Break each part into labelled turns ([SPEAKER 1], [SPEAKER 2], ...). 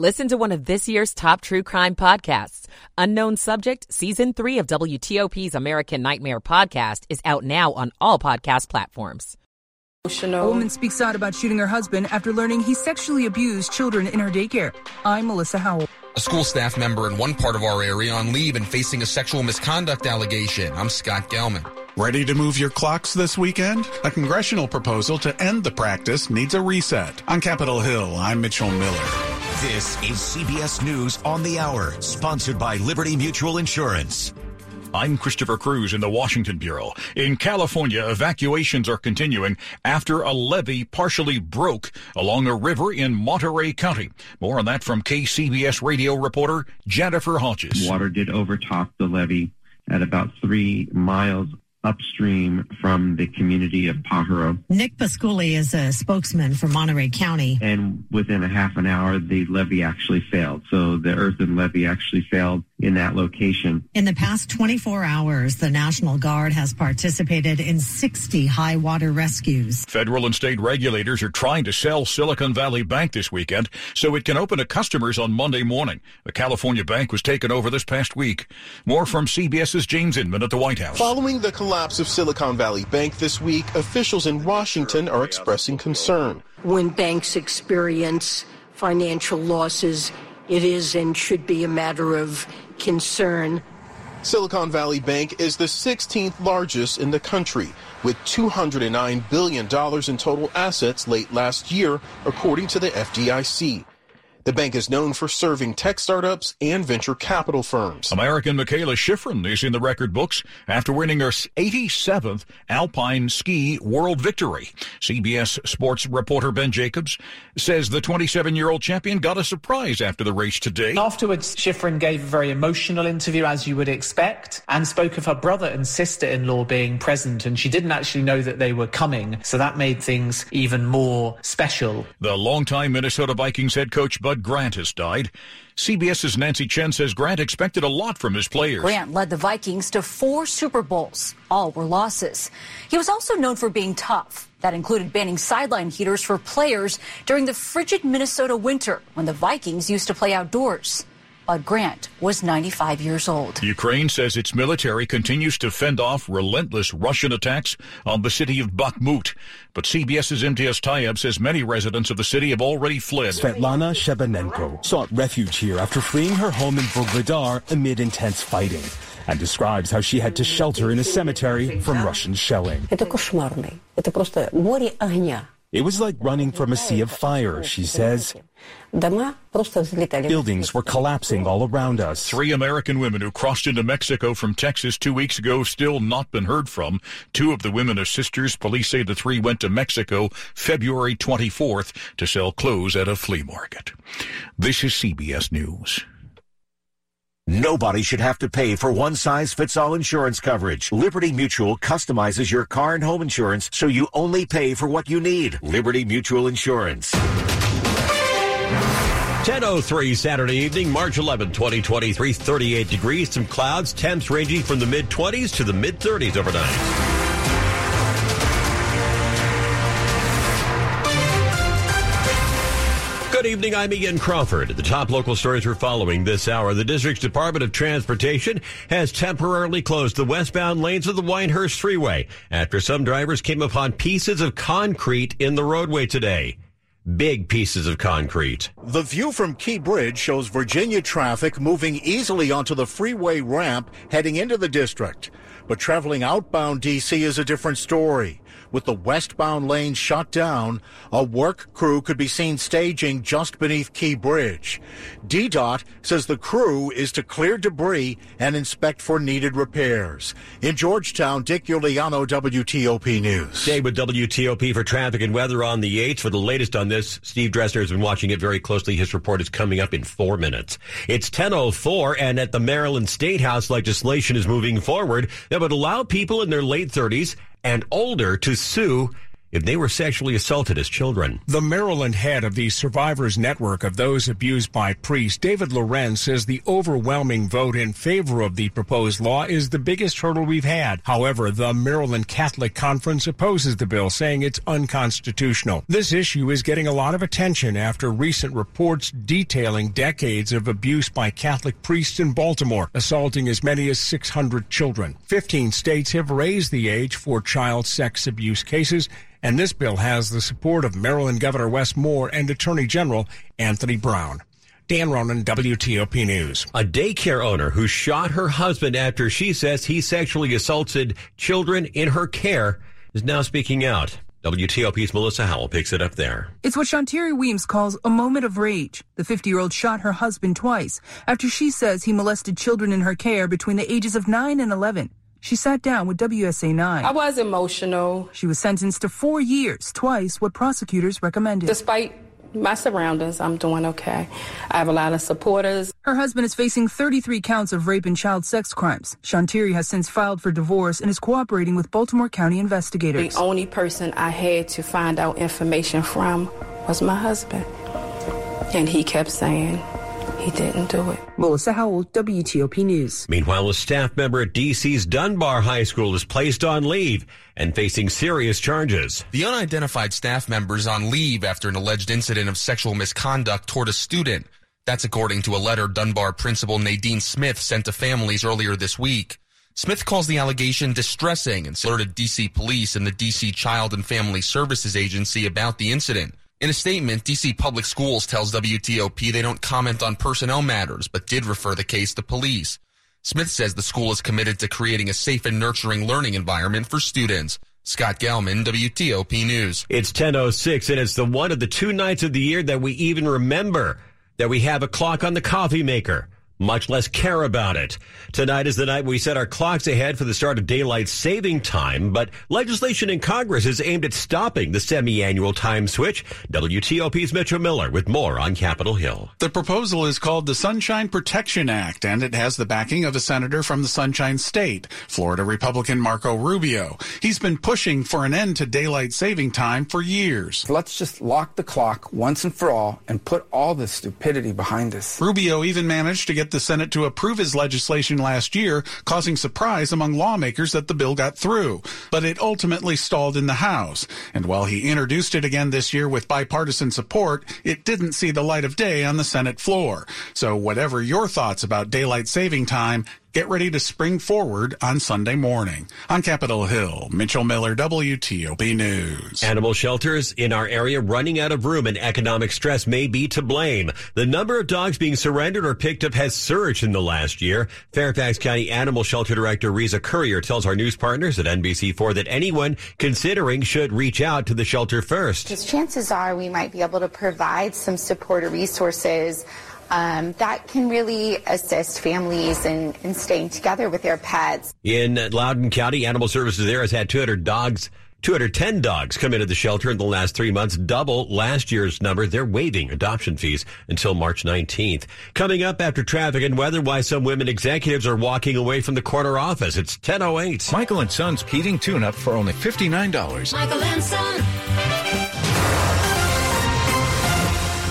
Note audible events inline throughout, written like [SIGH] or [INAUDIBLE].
[SPEAKER 1] Listen to one of this year's top true crime podcasts. Unknown Subject, Season 3 of WTOP's American Nightmare podcast is out now on all podcast platforms.
[SPEAKER 2] A woman speaks out about shooting her husband after learning he sexually abused children in her daycare. I'm Melissa Howell.
[SPEAKER 3] A school staff member in one part of our area on leave and facing a sexual misconduct allegation. I'm Scott Gelman.
[SPEAKER 4] Ready to move your clocks this weekend? A congressional proposal to end the practice needs a reset. On Capitol Hill, I'm Mitchell Miller.
[SPEAKER 5] This is CBS News on the Hour, sponsored by Liberty Mutual Insurance.
[SPEAKER 6] I'm Christopher Cruz in the Washington Bureau. In California, evacuations are continuing after a levee partially broke along a river in Monterey County. More on that from KCBS radio reporter Jennifer Hodges.
[SPEAKER 7] Water did overtop the levee at about three miles upstream from the community of Pajaro.
[SPEAKER 8] Nick Pasculi is a spokesman for Monterey County.
[SPEAKER 7] And within a half an hour, the levee actually failed. So the earthen levee actually failed in that location.
[SPEAKER 8] In the past 24 hours, the National Guard has participated in 60 high water rescues.
[SPEAKER 6] Federal and state regulators are trying to sell Silicon Valley Bank this weekend so it can open to customers on Monday morning. The California bank was taken over this past week. More from CBS's James Inman at the White House.
[SPEAKER 9] Following the collapse of Silicon Valley Bank this week, officials in Washington are expressing concern.
[SPEAKER 10] When banks experience financial losses, it is and should be a matter of concern.
[SPEAKER 9] Silicon Valley Bank is the 16th largest in the country, with $209 billion in total assets late last year, according to the FDIC. The bank is known for serving tech startups and venture capital firms.
[SPEAKER 6] American Mikaela Shiffrin is in the record books after winning her 87th Alpine Ski World Victory. CBS sports reporter Ben Jacobs says the 27-year-old champion got a surprise after the race today.
[SPEAKER 11] Afterwards, Shiffrin gave a very emotional interview, as you would expect, and spoke of her brother and sister-in-law being present, and she didn't actually know that they were coming, so that made things even more special.
[SPEAKER 6] The longtime Minnesota Vikings head coach Bud Grant has died. CBS's Nancy Chen says Grant expected a lot from his players.
[SPEAKER 12] Grant led the Vikings to four Super Bowls. All were losses. He was also known for being tough. That included banning sideline heaters for players during the frigid Minnesota winter when the Vikings used to play outdoors. Bud Grant was 95 years old.
[SPEAKER 6] Ukraine says its military continues to fend off relentless Russian attacks on the city of Bakhmut. But CBS's Imtiaz Tyab says many residents of the city have already fled.
[SPEAKER 13] Svetlana Shebanenko sought refuge here after fleeing her home in Vuhledar amid intense fighting and describes how she had to shelter in a cemetery from Russian shelling. It was like running from a sea of fire, she says. Buildings were collapsing all around us.
[SPEAKER 6] Three American women who crossed into Mexico from Texas two weeks ago still not been heard from. Two of the women are sisters. Police say the three went to Mexico February 24th to sell clothes at a flea market. This is CBS News.
[SPEAKER 5] Nobody should have to pay for one size fits all insurance coverage. Liberty Mutual customizes your car and home insurance so you only pay for what you need. Liberty Mutual Insurance.
[SPEAKER 14] 10.03 Saturday evening, March 11, 2023, 38 degrees, some clouds, temps ranging from the mid 20s to the mid 30s overnight. Evening. I'm Ian Crawford. The top local stories we're following this hour. The district's Department of Transportation has temporarily closed the westbound lanes of the Whitehurst Freeway after some drivers came upon pieces of concrete in the roadway today. Big pieces of concrete.
[SPEAKER 15] The view from Key Bridge shows Virginia traffic moving easily onto the freeway ramp heading into the district. But traveling outbound DC is a different story. With the westbound lane shut down, a work crew could be seen staging just beneath Key Bridge. DDOT says the crew is to clear debris and inspect for needed repairs. In Georgetown, Dick Uliano, WTOP News.
[SPEAKER 14] Stay with WTOP for traffic and weather on the 8th. For the latest on this, Steve Dresner has been watching it very closely. His report is coming up in four minutes. It's 10.04 and at the Maryland State House, legislation is moving forward that would allow people in their late 30s and older to sue if they were sexually assaulted as children.
[SPEAKER 16] The Maryland head of the Survivors Network of those abused by priests, David Lorenz, says the overwhelming vote in favor of the proposed law is the biggest hurdle we've had. However, the Maryland Catholic Conference opposes the bill, saying it's unconstitutional. This issue is getting a lot of attention after recent reports detailing decades of abuse by Catholic priests in Baltimore, assaulting as many as 600 children. 15 states have raised the age for child sex abuse cases and this bill has the support of Maryland Governor Wes Moore and Attorney General Anthony Brown. Dan Ronan, WTOP News.
[SPEAKER 14] A daycare owner who shot her husband after she says he sexually assaulted children in her care is now speaking out. WTOP's Melissa Howell picks it up there.
[SPEAKER 2] It's what Shantiri Weems calls a moment of rage. The 50 year old shot her husband twice after she says he molested children in her care between the ages of 9 and 11. She sat down with WUSA 9.
[SPEAKER 17] I was emotional.
[SPEAKER 2] She was sentenced to four years, twice what prosecutors recommended.
[SPEAKER 17] Despite my surroundings, I'm doing okay. I have a lot of supporters.
[SPEAKER 2] Her husband is facing 33 counts of rape and child sex crimes. Shantiri has since filed for divorce and is cooperating with Baltimore County investigators.
[SPEAKER 17] The only person I had to find out information from was my husband. And he kept saying, he didn't do it.
[SPEAKER 2] Melissa Howell, WTOP News.
[SPEAKER 14] Meanwhile, a staff member at DC's Dunbar High School is placed on leave and facing serious charges.
[SPEAKER 3] The unidentified staff member is on leave after an alleged incident of sexual misconduct toward a student. That's according to a letter Dunbar principal Nadine Smith sent to families earlier this week. Smith calls the allegation distressing and alerted DC police and the DC Child and Family Services Agency about the incident. In a statement, DC Public Schools tells WTOP they don't comment on personnel matters, but did refer the case to police. Smith says the school is committed to creating a safe and nurturing learning environment for students. Scott Gelman, WTOP News.
[SPEAKER 14] It's 10.06 and it's the one of the two nights of the year that we even remember that we have a clock on the coffee maker much less care about it. Tonight is the night we set our clocks ahead for the start of daylight saving time, but legislation in Congress is aimed at stopping the semi-annual time switch. WTOP's Mitchell Miller with more on Capitol Hill.
[SPEAKER 4] The proposal is called the Sunshine Protection Act, and it has the backing of a senator from the Sunshine State, Florida Republican Marco Rubio. He's been pushing for an end to daylight saving time for years.
[SPEAKER 18] Let's just lock the clock once and for all and put all this stupidity behind us.
[SPEAKER 4] Rubio even managed to get the Senate to approve his legislation last year, causing surprise among lawmakers that the bill got through. But it ultimately stalled in the House. And while he introduced it again this year with bipartisan support, it didn't see the light of day on the Senate floor. So whatever your thoughts about daylight saving time, get ready to spring forward on Sunday morning. On Capitol Hill, Mitchell Miller, WTOP News.
[SPEAKER 14] Animal shelters in our area running out of room and economic stress may be to blame. The number of dogs being surrendered or picked up has surged in the last year. Fairfax County Animal Shelter Director Reza Courier tells our news partners at NBC4 that anyone considering should reach out to the shelter first.
[SPEAKER 19] Because chances are we might be able to provide some support or resources um, that can really assist families in, in staying together with their pets.
[SPEAKER 14] In Loudoun County, Animal Services there has had 200 dogs 210 dogs come into the shelter in the last three months, double last year's number. They're waiving adoption fees until March 19th. Coming up after traffic and weather, why some women executives are walking away from the corner office. It's 1008.
[SPEAKER 20] Michael and Son's heating tune-up for only $59.
[SPEAKER 21] Michael and Son.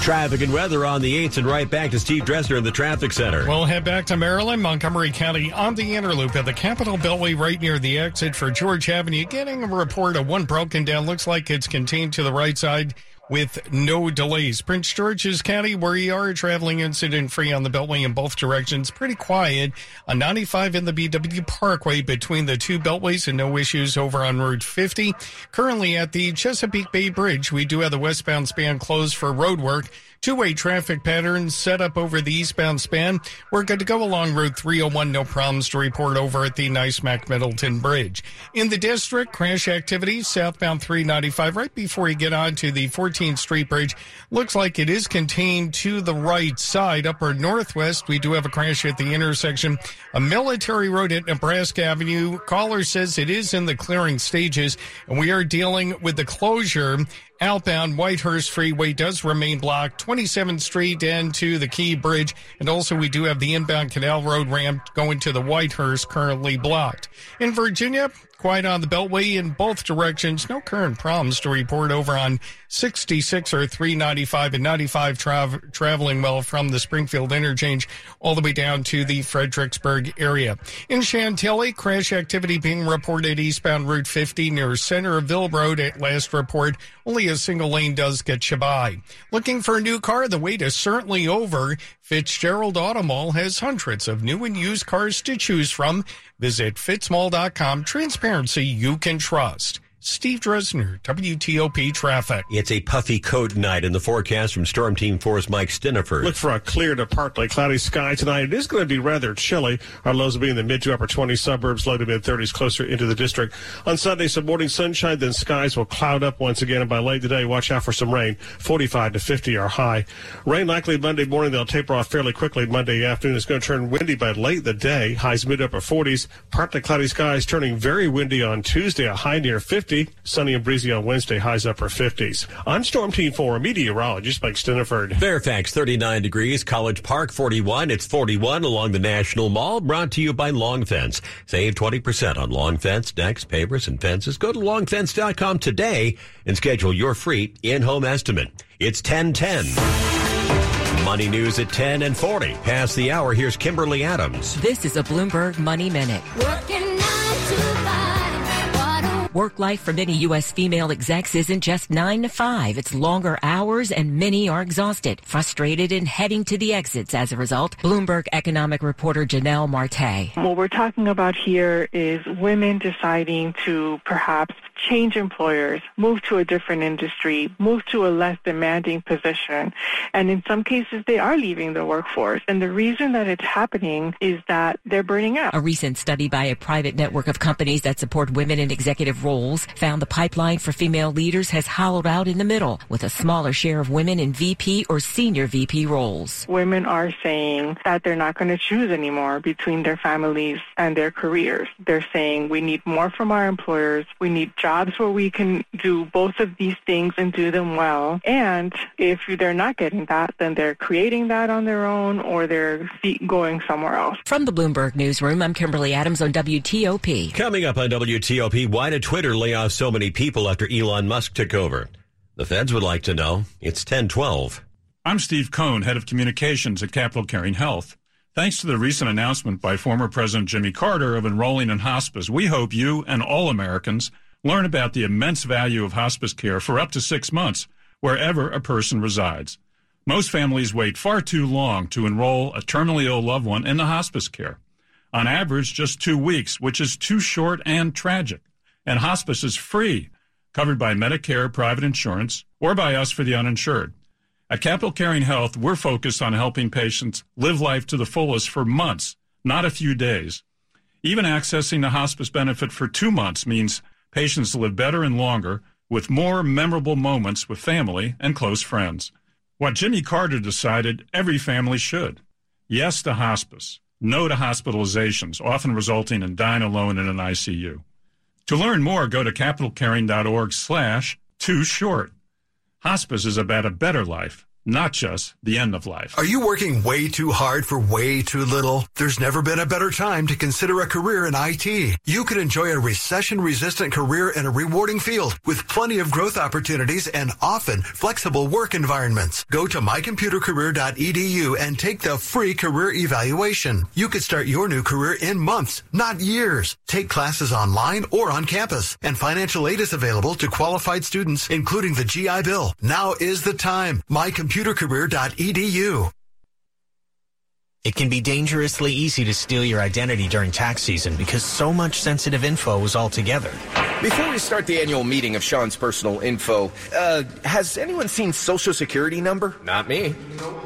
[SPEAKER 14] Traffic and weather on the 8th and right back to Steve Dresner in the traffic center.
[SPEAKER 22] We'll head back to Maryland, Montgomery County on the Interloop at the Capitol Beltway right near the exit for Georgia Avenue. Getting a report of one broken down. Looks like it's contained to the right side with no delays. Prince George's County, where you are traveling incident free on the Beltway in both directions. Pretty quiet. On 95 in the BW Parkway between the two beltways and no issues over on Route 50. Currently at the Chesapeake Bay Bridge, we do have the westbound span closed for road work. Two-way traffic patterns set up over the eastbound span. We're good to go along Route 301. No problems to report over at the NICEMAC Middleton Bridge. In the district, crash activity southbound 395 right before you get onto the 14th Street Bridge. Looks like it is contained to the right side. Upper northwest, we do have a crash at the intersection. A military road at Nebraska Avenue. Caller says it is in the clearing stages, and we are dealing with the closure outbound Whitehurst Freeway does remain blocked, 27th Street and to the Key Bridge. And also we do have the inbound Canal Road ramp going to the Whitehurst currently blocked. In Virginia, Quiet on the Beltway in both directions. No current problems to report over on 66 or 395 and 95 tra- traveling well from the Springfield interchange all the way down to the Fredericksburg area. In Chantilly, crash activity being reported eastbound Route 50 near Centreville Road at last report. Only a single lane does get you by. Looking for a new car? The wait is certainly over. Fitzgerald Auto Mall has hundreds of new and used cars to choose from. Visit fitzmall.com. Transparency you can trust. Steve Dresner, WTOP Traffic.
[SPEAKER 14] It's a puffy coat night in the forecast from Storm Team 4's Mike Stinneford.
[SPEAKER 23] Look for a clear to partly cloudy sky tonight. It is going to be rather chilly. Our lows will be in the mid to upper 20 suburbs, low to mid 30s closer into the district. On Sunday, some morning sunshine, then skies will cloud up once again. And by late today, watch out for some rain. 45 to 50 are high. Rain likely Monday morning. They'll taper off fairly quickly. Monday afternoon it's going to turn windy by late in the day. Highs mid upper 40s. Partly cloudy skies turning very windy on Tuesday, a high near 50. Sunny and breezy on Wednesday, highs upper 50s. I'm Storm Team 4 meteorologist Mike Stinneford.
[SPEAKER 14] Fairfax 39 degrees, College Park 41. It's 41 along the National Mall, brought to you by Long Fence. Save 20% on Long Fence, decks, pavers, and fences. Go to longfence.com today and schedule your free in-home estimate. It's 1010. Money news at 10 and 40. Past the hour, here's Kimberly Adams.
[SPEAKER 24] This is a Bloomberg Money Minute. Work life for many U.S. female execs isn't just nine to five. It's longer hours and many are exhausted, frustrated, and heading to the exits as a result. Bloomberg economic reporter Jonnelle Marte.
[SPEAKER 21] What we're talking about here is women deciding to perhaps change employers, move to a different industry, move to a less demanding position. And in some cases, they are leaving the workforce. And the reason that it's happening is that they're burning out.
[SPEAKER 24] A recent study by a private network of companies that support women in executive roles found the pipeline for female leaders has hollowed out in the middle, with a smaller share of women in VP or senior VP roles.
[SPEAKER 21] Women are saying that they're not going to choose anymore between their families and their careers. They're saying we need more from our employers. We need jobs where we can do both of these things and do them well. And if they're not getting that, then they're creating that on their own or they're going somewhere else.
[SPEAKER 24] From the Bloomberg Newsroom, I'm Kimberly Adams on WTOP.
[SPEAKER 14] Coming up on WTOP, why did Twitter lay off so many people after Elon Musk took over? The feds would like to know. It's 1012.
[SPEAKER 25] I'm Steve Cohn, head of communications at Capital Caring Health. Thanks to the recent announcement by former President Jimmy Carter of enrolling in hospice, we hope you and all Americans learn about the immense value of hospice care for up to six months, wherever a person resides. Most families wait far too long to enroll a terminally ill loved one in the hospice care. On average, just two weeks, which is too short and tragic. And hospice is free, covered by Medicare, private insurance, or by us for the uninsured. At Capital Caring Health, we're focused on helping patients live life to the fullest for months, not a few days. Even accessing the hospice benefit for two months means patients live better and longer with more memorable moments with family and close friends. What Jimmy Carter decided every family should. Yes to hospice. No to hospitalizations, often resulting in dying alone in an ICU. To learn more, go to capitalcaring.org slash too short. Hospice is about a better life, not just the end of life.
[SPEAKER 26] Are you working way too hard for way too little? There's never been a better time to consider a career in IT. You could enjoy a recession resistant career in a rewarding field with plenty of growth opportunities and often flexible work environments. Go to mycomputercareer.edu and take the free career evaluation. You could start your new career in months, not years. Take classes online or on campus and financial aid is available to qualified students, including the GI Bill. Now is the time. mycomputercareer.edu.
[SPEAKER 27] It can be dangerously easy to steal your identity during tax season because so much sensitive info is all together.
[SPEAKER 28] Before we start the annual meeting of Sean's personal info, uh, has anyone seen Social Security number?
[SPEAKER 27] Not me.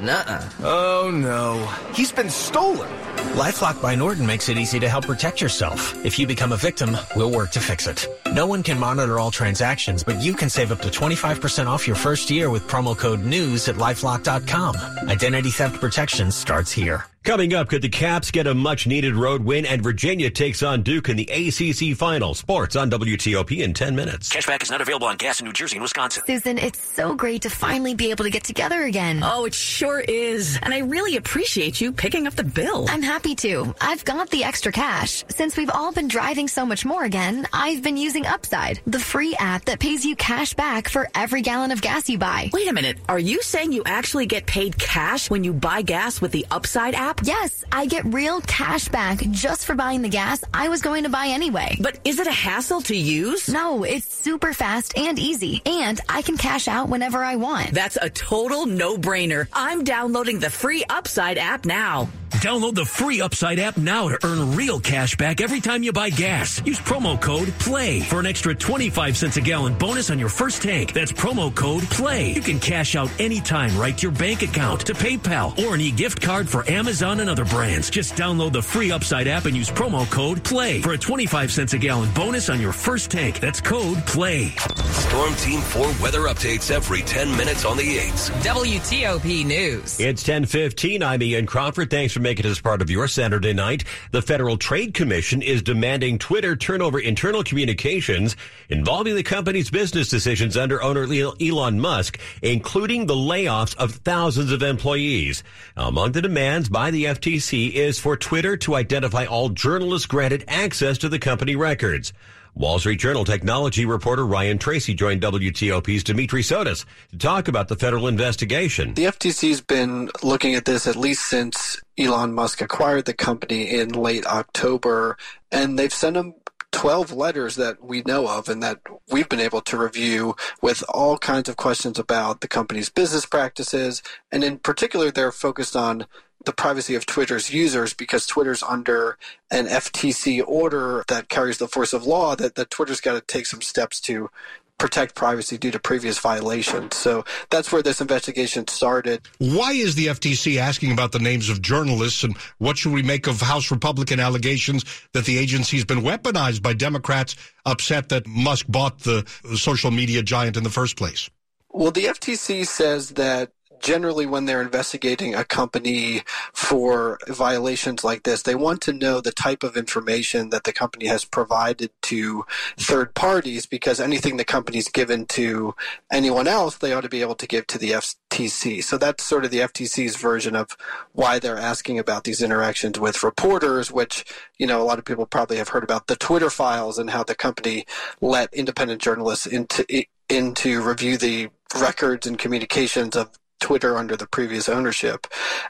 [SPEAKER 28] Nuh-uh. Oh no. He's been stolen.
[SPEAKER 27] LifeLock by Norton makes it easy to help protect yourself. If you become a victim, we'll work to fix it. No one can monitor all transactions, but you can save up to 25% off your first year with promo code NEWS at lifelock.com. Identity theft protection starts here.
[SPEAKER 14] Coming up, could the Caps get a much needed road win and Virginia takes on Duke in the ACC final? Sports on WTOP in 10 minutes.
[SPEAKER 29] Cashback is not available on gas in New Jersey and Wisconsin.
[SPEAKER 30] Susan, it's so great to finally be able to get together again.
[SPEAKER 31] Oh, it sure is. And I really appreciate you picking up the bill.
[SPEAKER 30] I'm happy to. I've got the extra cash. Since we've all been driving so much more again, I've been using Upside, the free app that pays you cash back for every gallon of gas you buy.
[SPEAKER 31] Wait a minute. Are you saying you actually get paid cash when you buy gas with the Upside app?
[SPEAKER 30] Yes, I get real cash back just for buying the gas I was going to buy anyway.
[SPEAKER 31] But is it a hassle to use?
[SPEAKER 30] No, it's super fast and easy, and I can cash out whenever I want.
[SPEAKER 31] That's a total no-brainer. I'm downloading the free Upside app now.
[SPEAKER 32] Download the free Upside app now to earn real cash back every time you buy gas. Use promo code PLAY for an extra 25 cents a gallon bonus on your first tank. That's promo code PLAY. You can cash out anytime right to your bank account, to PayPal, or an e-gift card for Amazon and other brands. Just download the free Upside app and use promo code PLAY for a 25 cents a gallon bonus on your first tank. That's code PLAY.
[SPEAKER 33] Storm Team 4 weather updates every 10 minutes on the 8s.
[SPEAKER 24] WTOP News.
[SPEAKER 14] It's 1015. I'm Ian Crawford. Thanks for making it as part of your Saturday night. The Federal Trade Commission is demanding Twitter turn over internal communications involving the company's business decisions under owner Elon Musk, including the layoffs of thousands of employees. Among the demands by the FTC is for Twitter to identify all journalists granted access to the company records. Wall Street Journal technology reporter Ryan Tracy joined WTOP's Dimitri Sotis to talk about the federal investigation.
[SPEAKER 34] The FTC's been looking at this at least since Elon Musk acquired the company in late October, and they've sent him 12 letters that we know of and that we've been able to review with all kinds of questions about the company's business practices. And in particular, they're focused on the privacy of Twitter's users because Twitter's under an FTC order that carries the force of law that, that Twitter's got to take some steps to protect privacy due to previous violations. So that's where this investigation started.
[SPEAKER 35] Why is the FTC asking about the names of journalists and what should we make of House Republican allegations that the agency's been weaponized by Democrats upset that Musk bought the social media giant in the first place?
[SPEAKER 34] Well, the FTC says that generally when they're investigating a company for violations like this, they want to know the type of information that the company has provided to third parties because anything the company's given to anyone else, they ought to be able to give to the FTC. So that's sort of the FTC's version of why they're asking about these interactions with reporters, which, you know, a lot of people probably have heard about the Twitter files and how the company let independent journalists into in to review the records and communications of Twitter under the previous ownership.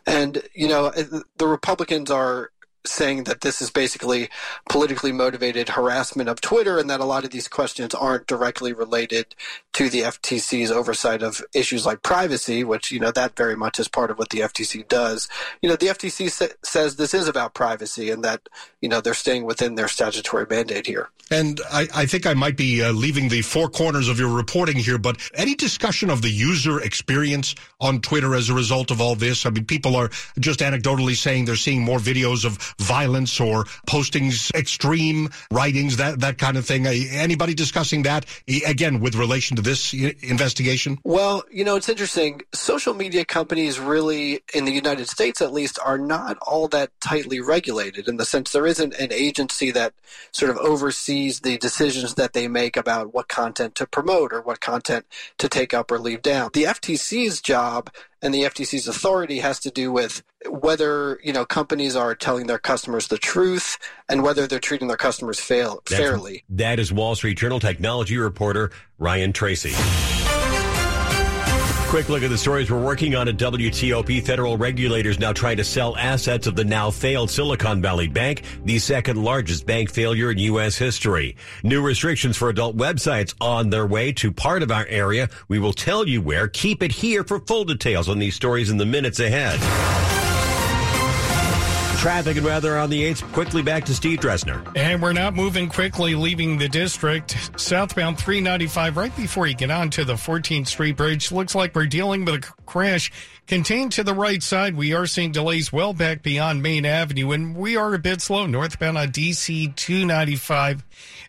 [SPEAKER 34] And, you know, the Republicans are saying that this is basically politically motivated harassment of Twitter and that a lot of these questions aren't directly related to the FTC's oversight of issues like privacy, which, you know, that very much is part of what the FTC does. You know, the FTC sa- says this is about privacy and that, you know, they're staying within their statutory mandate here.
[SPEAKER 35] And I, I think I might be uh, leaving the four corners of your reporting here, but any discussion of the user experience on Twitter as a result of all this? I mean, people are just anecdotally saying they're seeing more videos of violence or postings extreme writings, that, that kind of thing. Anybody discussing that, again, with relation to this investigation?
[SPEAKER 34] Well, you know, it's interesting. Social media companies really, in the United States at least, are not all that tightly regulated in the sense there isn't an agency that sort of oversees the decisions that they make about what content to promote or what content to take up or leave down. The FTC's job and the FTC's authority has to do with whether you know companies are telling their customers the truth and whether they're treating their customers fail, fairly.
[SPEAKER 14] That is Wall Street Journal technology reporter Ryan Tracy. Quick look at the stories we're working on at WTOP. Federal regulators now trying to sell assets of the now failed Silicon Valley Bank, the second largest bank failure in U.S. history. New restrictions for adult websites on their way to part of our area. We will tell you where. Keep it here for full details on these stories in the minutes ahead. Traffic and weather on the 8th. Quickly back to Steve Dresner.
[SPEAKER 22] And we're not moving quickly, leaving the district. Southbound 395, right before you get onto the 14th Street Bridge. Looks like we're dealing with a crash contained to the right side. We are seeing delays well back beyond Main Avenue, and we are a bit slow northbound on DC 295.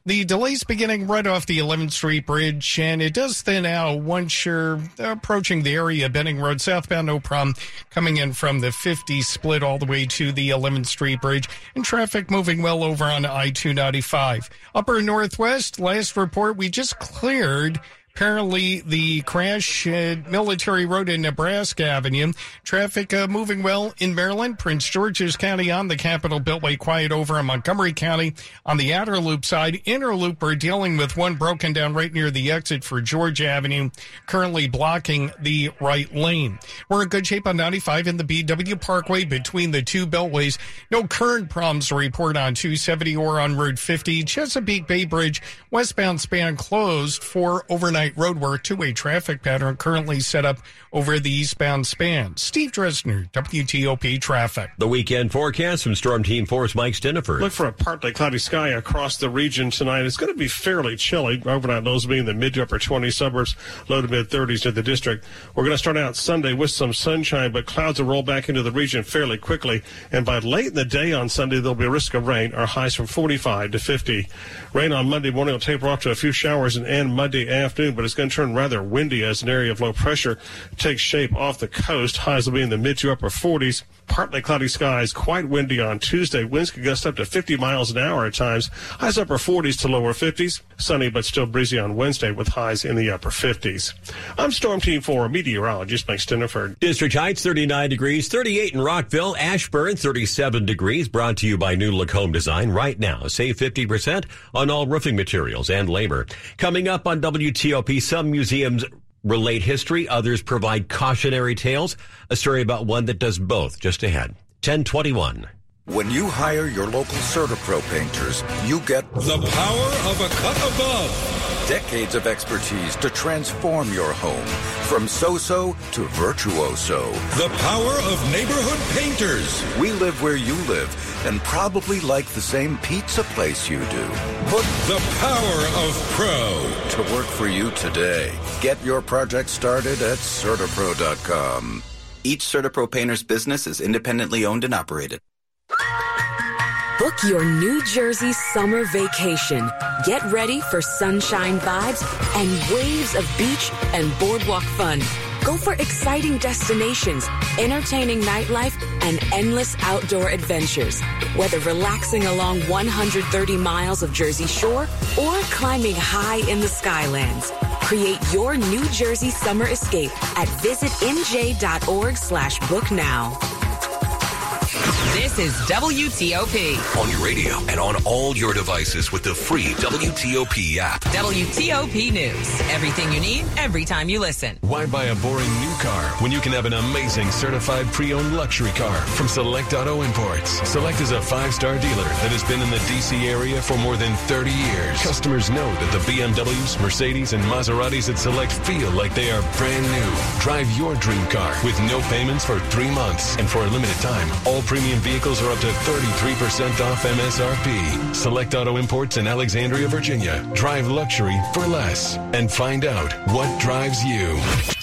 [SPEAKER 22] The delays beginning right off the 11th Street Bridge, and it does thin out once you're approaching the area Benning Road southbound. No problem coming in from the 50 split all the way to the 11th Street Bridge, and traffic moving well over on I 295. Upper Northwest, last report we just cleared Apparently, the crash at Military Road in Nebraska Avenue. Traffic uh, moving well in Maryland, Prince George's County on the Capitol Beltway, quiet over in Montgomery County on the outer loop side. Inner loop, we're dealing with one broken down right near the exit for Georgia Avenue, currently blocking the right lane. We're in good shape on 95 in the BW Parkway between the two beltways. No current problems to report on 270 or on Route 50. Chesapeake Bay Bridge westbound span closed for overnight overnight roadwork two-way traffic pattern currently set up over the eastbound span. Steve Dresner, WTOP Traffic.
[SPEAKER 14] The weekend forecast from Storm Team 4's Mike Stinneford.
[SPEAKER 23] Look for a partly cloudy sky across the region tonight. It's going to be fairly chilly. Overnight lows being the mid to upper 20 suburbs, low to mid 30s in the district. We're going to start out Sunday with some sunshine, but clouds will roll back into the region fairly quickly. And by late in the day on Sunday, there'll be a risk of rain. Our highs from 45 to 50. Rain on Monday morning will taper off to a few showers and end Monday afternoon, but it's going to turn rather windy as an area of low pressure takes shape off the coast. Highs will be in the mid to upper 40s. Partly cloudy skies, quite windy on Tuesday. Winds could gust up to 50 miles an hour at times. Highs upper 40s to lower 50s. Sunny but still breezy on Wednesday with highs in the upper 50s. I'm Storm Team 4 meteorologist Mike Stinneford.
[SPEAKER 14] District Heights 39 degrees, 38 in Rockville, Ashburn 37 degrees. Brought to you by New Look Home Design. Right now, save 50% on all roofing materials and labor. Coming up on WTOP, some museums relate history, others provide cautionary tales. A story about one that does both just ahead. 1021.
[SPEAKER 36] When you hire your local CertaPro painters, you get
[SPEAKER 37] the power of a cut above.
[SPEAKER 36] Decades of expertise to transform your home from so-so to virtuoso.
[SPEAKER 37] The power of neighborhood painters.
[SPEAKER 36] We live where you live and probably like the same pizza place you do.
[SPEAKER 37] Put the power of pro
[SPEAKER 36] to work for you today. Get your project started at CertaPro.com.
[SPEAKER 38] Each CertaPro painter's business is independently owned and operated.
[SPEAKER 39] Book your New Jersey summer vacation. Get ready for sunshine vibes and waves of beach and boardwalk fun. Go for exciting destinations, entertaining nightlife, and endless outdoor adventures. Whether relaxing along 130 miles of Jersey Shore or climbing high in the Skylands. Create your New Jersey summer escape at visitnj.org slash book now.
[SPEAKER 40] This is WTOP.
[SPEAKER 33] On your radio and on all your devices with the free WTOP app.
[SPEAKER 40] WTOP News. Everything you need, every time you listen.
[SPEAKER 41] Why buy a boring new car when you can have an amazing certified pre-owned luxury car from Select Auto Imports? Select is a five-star dealer that has been in the D.C. area for more than 30 years. Customers know that the BMWs, Mercedes, and Maseratis at Select feel like they are brand new. Drive your dream car with no payments for three months. And for a limited time, all premium vehicles are up to 33% off MSRP. Select Auto Imports in Alexandria, Virginia. Drive luxury for less and find out what drives you.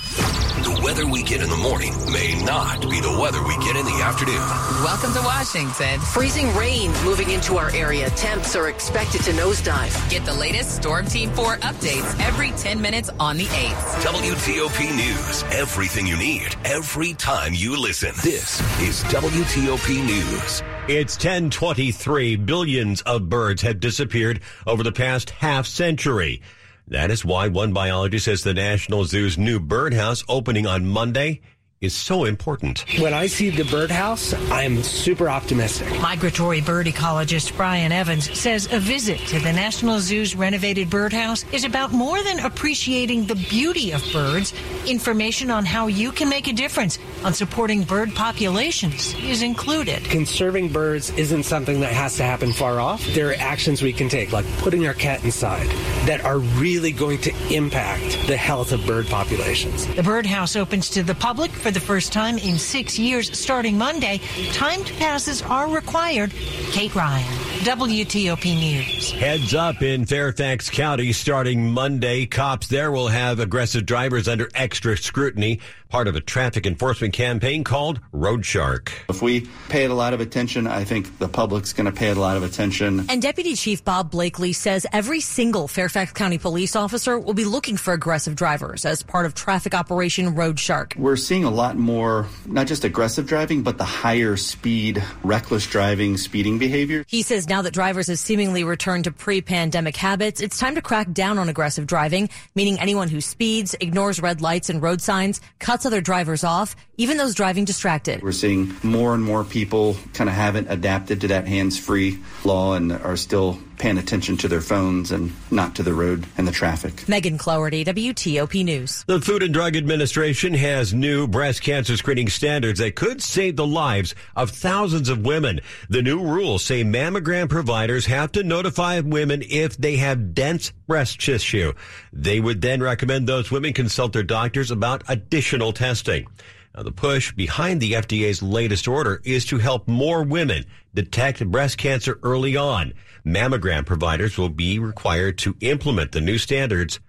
[SPEAKER 33] The weather we get in the morning may not be the weather we get in the afternoon.
[SPEAKER 40] Welcome to Washington.
[SPEAKER 42] Freezing rain moving into our area. Temps are expected to nosedive.
[SPEAKER 40] Get the latest Storm Team 4 updates every 10 minutes on the 8th.
[SPEAKER 33] WTOP News. Everything you need every time you listen. This is WTOP News.
[SPEAKER 14] It's 1023. Billions of birds have disappeared over the past half century. That is why one biologist says the National Zoo's new birdhouse opening on Monday is so important.
[SPEAKER 43] When I see the birdhouse, I am super optimistic.
[SPEAKER 44] Migratory bird ecologist Brian Evans says a visit to the National Zoo's renovated birdhouse is about more than appreciating the beauty of birds. Information on how you can make a difference on supporting bird populations is included.
[SPEAKER 43] Conserving birds isn't something that has to happen far off. There are actions we can take, like putting our cat inside, that are really going to impact the health of bird populations.
[SPEAKER 44] The birdhouse opens to the public for For the first time in six years, starting Monday, timed passes are required. Kate Ryan, WTOP News.
[SPEAKER 14] Heads up in Fairfax County starting Monday. Cops there will have aggressive drivers under extra scrutiny, part of a traffic enforcement campaign called Road Shark.
[SPEAKER 45] If we pay it a lot of attention, I think the public's going to pay it a lot of attention.
[SPEAKER 46] And Deputy Chief Bob Blakely says every single Fairfax County police officer will be looking for aggressive drivers as part of traffic operation Road Shark.
[SPEAKER 45] We're seeing a lot more, not just aggressive driving, but the higher speed, reckless driving, speeding behavior.
[SPEAKER 46] He says now that drivers have seemingly returned to pre-pandemic habits, it's time to crack down on aggressive driving, meaning anyone who speeds, ignores red lights and road signs, cuts other drivers off, even those driving distracted.
[SPEAKER 45] We're seeing more and more people kind of haven't adapted to that hands-free law and are still paying attention to their phones and not to the road and the traffic.
[SPEAKER 46] Megan Cloherty, WTOP News.
[SPEAKER 14] The Food and Drug Administration has new breast cancer screening standards that could save the lives of thousands of women. The new rules say mammogram providers have to notify women if they have dense breast tissue. They would then recommend those women consult their doctors about additional testing. Now, the push behind the FDA's latest order is to help more women detect breast cancer early on. Mammogram providers will be required to implement the new standards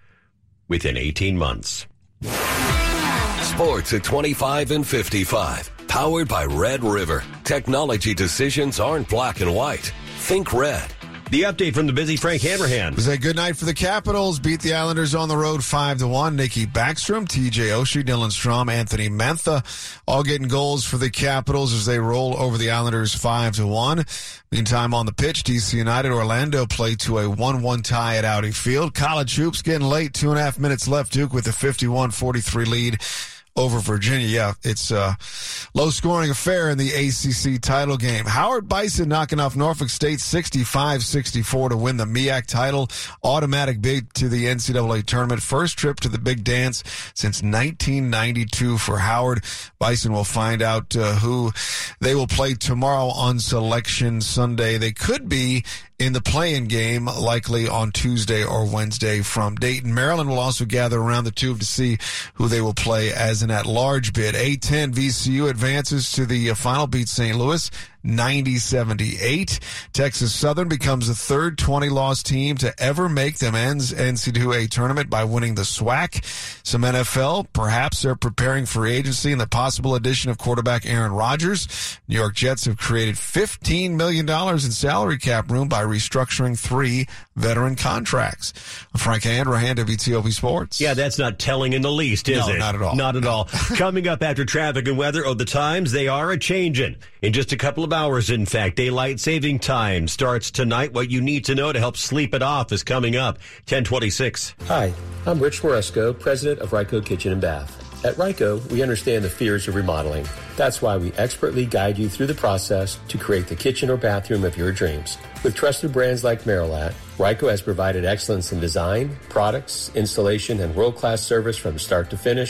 [SPEAKER 14] within 18 months.
[SPEAKER 33] Sports at 25 and 55. Powered by Red River. Technology decisions aren't black and white. Think red.
[SPEAKER 14] The update from the busy Frank Hanrahan.
[SPEAKER 47] It was a good night for the Capitals. Beat the Islanders on the road 5 to 1. Nikki Backstrom, TJ Oshie, Dylan Strome, Anthony Mantha all getting goals for the Capitals as they roll over the Islanders 5 to 1. Meantime, on the pitch, DC United Orlando play to a 1-1 tie at Audi Field. College hoops getting late. Two and a half minutes left. Duke with a 51-43 lead over Virginia. Yeah, it's a low scoring affair in the ACC title game. Howard Bison knocking off Norfolk State 65-64 to win the MEAC title. Automatic bid to the NCAA tournament. First trip to the big dance since 1992 for Howard. Bison will find out uh, who they will play tomorrow on selection Sunday. They could be in the playing game, likely on Tuesday or Wednesday from Dayton. Maryland will also gather around the tube to see who they will play as an at-large bid. A10 VCU advances to the uh, final, beat St. Louis 90-78. Texas Southern becomes the third 20-loss team to ever make the men's NCAA tournament by winning the SWAC. Some NFL, perhaps they're preparing for agency and the possible addition of quarterback Aaron Rodgers. New York Jets have created $15 million in salary cap room by restructuring three veteran contracts. Frank Hanrahan, WTOP Sports.
[SPEAKER 14] Yeah, that's not telling in the least, is
[SPEAKER 47] no,
[SPEAKER 14] it?
[SPEAKER 47] not at all.
[SPEAKER 14] Not at all. [LAUGHS] Coming up after traffic and weather, oh, the times, they are a changing. In just a couple of hours, in fact, daylight saving time starts tonight. What you need to know to help sleep it off is coming up. 1026.
[SPEAKER 48] Hi, I'm Rich Moresco, president of Reico Kitchen and Bath. At Reico, we understand the fears of remodeling. That's why we expertly guide you through the process to create the kitchen or bathroom of your dreams. With trusted brands like Merillat, Reico has provided excellence in design, products, installation, and world-class service from start to finish